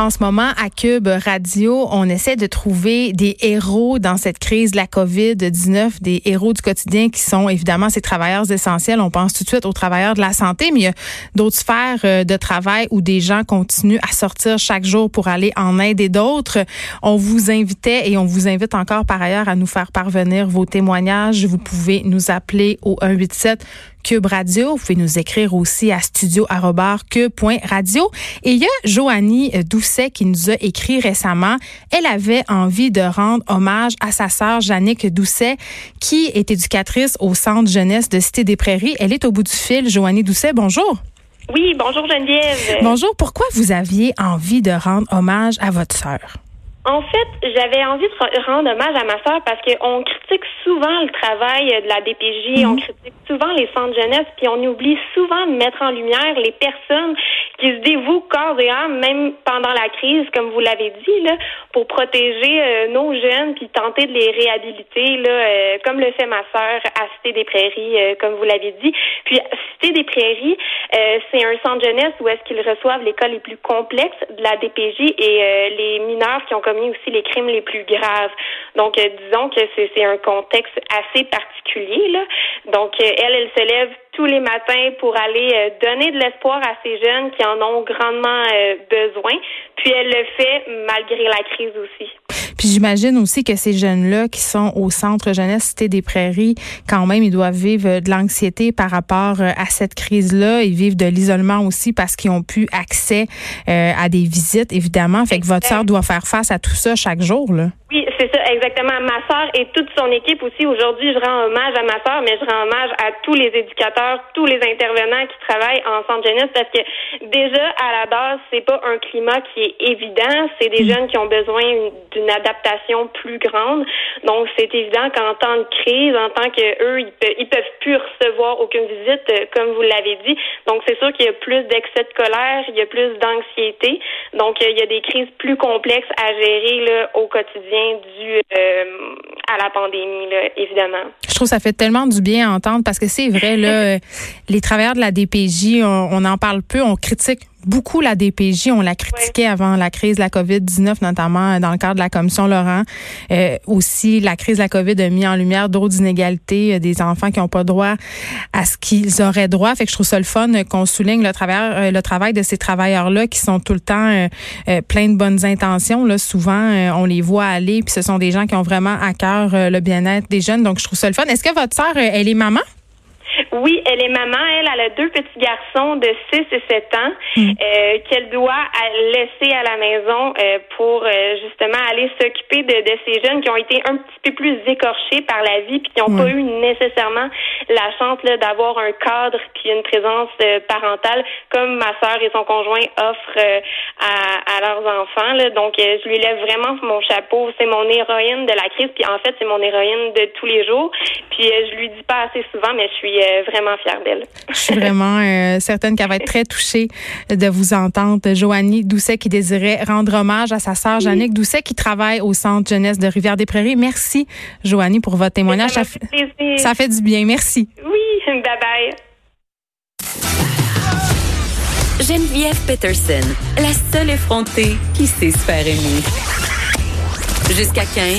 En ce moment, à Cube Radio, on essaie de trouver des héros dans cette crise de la COVID-19, des héros du quotidien qui sont évidemment ces travailleurs essentiels. On pense tout de suite aux travailleurs de la santé, mais il y a d'autres sphères euh, de travail où des gens continuent à sortir chaque jour pour aller en aider d'autres. On vous invitait et on vous invite encore par ailleurs à nous faire parvenir vos témoignages. Vous pouvez nous appeler au 187 Cube Radio. Vous pouvez nous écrire aussi à studio.cube.radio. Et il y a Joanie Doucet qui nous a écrit récemment. Elle avait envie de rendre hommage à sa sœur Jannick Doucet, qui est éducatrice au Centre jeunesse de Cité des Prairies. Elle est au bout du fil. Joanie Doucet, bonjour. Oui, bonjour Geneviève. Bonjour. Pourquoi vous aviez envie de rendre hommage à votre sœur? En fait, j'avais envie de rendre hommage à ma sœur parce qu'on critique souvent le travail de la DPJ, on critique souvent les centres jeunesse, puis on oublie souvent de mettre en lumière les personnes qui se dévouent corps et âme, même pendant la crise, comme vous l'avez dit, là, pour protéger euh, nos jeunes, puis tenter de les réhabiliter, là, euh, comme le fait ma sœur à Cité des Prairies, euh, comme vous l'avez dit. Puis Cité des Prairies, c'est un centre jeunesse où est-ce qu'ils reçoivent les cas les plus complexes de la DPJ et les mineurs qui ont commis aussi les crimes les plus graves. Donc, disons que c'est un contexte assez particulier. Donc, elle, elle se lève tous les matins pour aller euh, donner de l'espoir à ces jeunes qui en ont grandement euh, besoin. Puis elle le fait malgré la crise aussi. Puis j'imagine aussi que ces jeunes-là qui sont au centre jeunesse Cité des Prairies, quand même, ils doivent vivre de l'anxiété par rapport euh, à cette crise-là. Ils vivent de l'isolement aussi parce qu'ils ont pu accès à des visites, évidemment. Fait que votre sœur doit faire face à tout ça chaque jour, là. Oui, c'est ça, exactement. Ma sœur et toute son équipe aussi. Aujourd'hui, je rends hommage à ma sœur, mais je rends hommage à tous les éducateurs, tous les intervenants qui travaillent en centre jeunesse parce que déjà, à la base, c'est pas un climat qui est évident. C'est des mm. jeunes qui ont besoin d'une adaptation plus grande. Donc, c'est évident qu'en temps de crise, en tant qu'eux, ils, peuvent, ils peuvent plus recevoir aucune visite, euh, comme vous l'avez dit. Donc, c'est sûr qu'il y a plus d'excès de colère, il y a plus d'anxiété. Donc, euh, il y a des crises plus complexes à gérer là, au quotidien dû euh, à la pandémie, là, évidemment. Je trouve que ça fait tellement du bien à entendre parce que c'est vrai, là, euh, les travailleurs de la DPJ, on, on en parle peu, on critique beaucoup la DPJ. On la critiquait avant la crise de la COVID-19, notamment dans le cadre de la commission Laurent. Euh, aussi, la crise de la COVID a mis en lumière d'autres inégalités, euh, des enfants qui n'ont pas droit à ce qu'ils auraient droit. Fait que je trouve ça le fun qu'on souligne le travail, euh, le travail de ces travailleurs-là qui sont tout le temps euh, pleins de bonnes intentions. Là, souvent, on les voit aller, puis ce sont des gens qui ont vraiment à cœur le bien-être des jeunes. Donc, je trouve ça le fun. Est-ce que votre sœur, elle est maman? Oui, elle est maman. Elle, elle a deux petits garçons de 6 et 7 ans mm. euh, qu'elle doit laisser à la maison euh, pour euh, justement aller s'occuper de, de, ces jeunes qui ont été un petit peu plus écorchés par la vie puis qui n'ont pas eu nécessairement la chance d'avoir un cadre puis une présence parentale comme ma sœur et son conjoint offrent à, à, leurs enfants. Là. Donc, je lui lève vraiment mon chapeau. C'est mon héroïne de la crise puis en fait, c'est mon héroïne de tous les jours. Puis je lui dis pas assez souvent, mais je suis vraiment fière d'elle. Je suis vraiment euh, certaine qu'elle va être très touchée de vous entendre. Joanie Doucet qui désirait rendre hommage à sa sœur Jannick Doucet qui travaille au Centre jeunesse de Rivière-des-Prairies. Merci, Joanie, pour votre témoignage. Ça, fait, ça fait du bien. Merci. Oui, bye bye. Geneviève Peterson, la seule effrontée qui sait se faire aimer. Jusqu'à 15.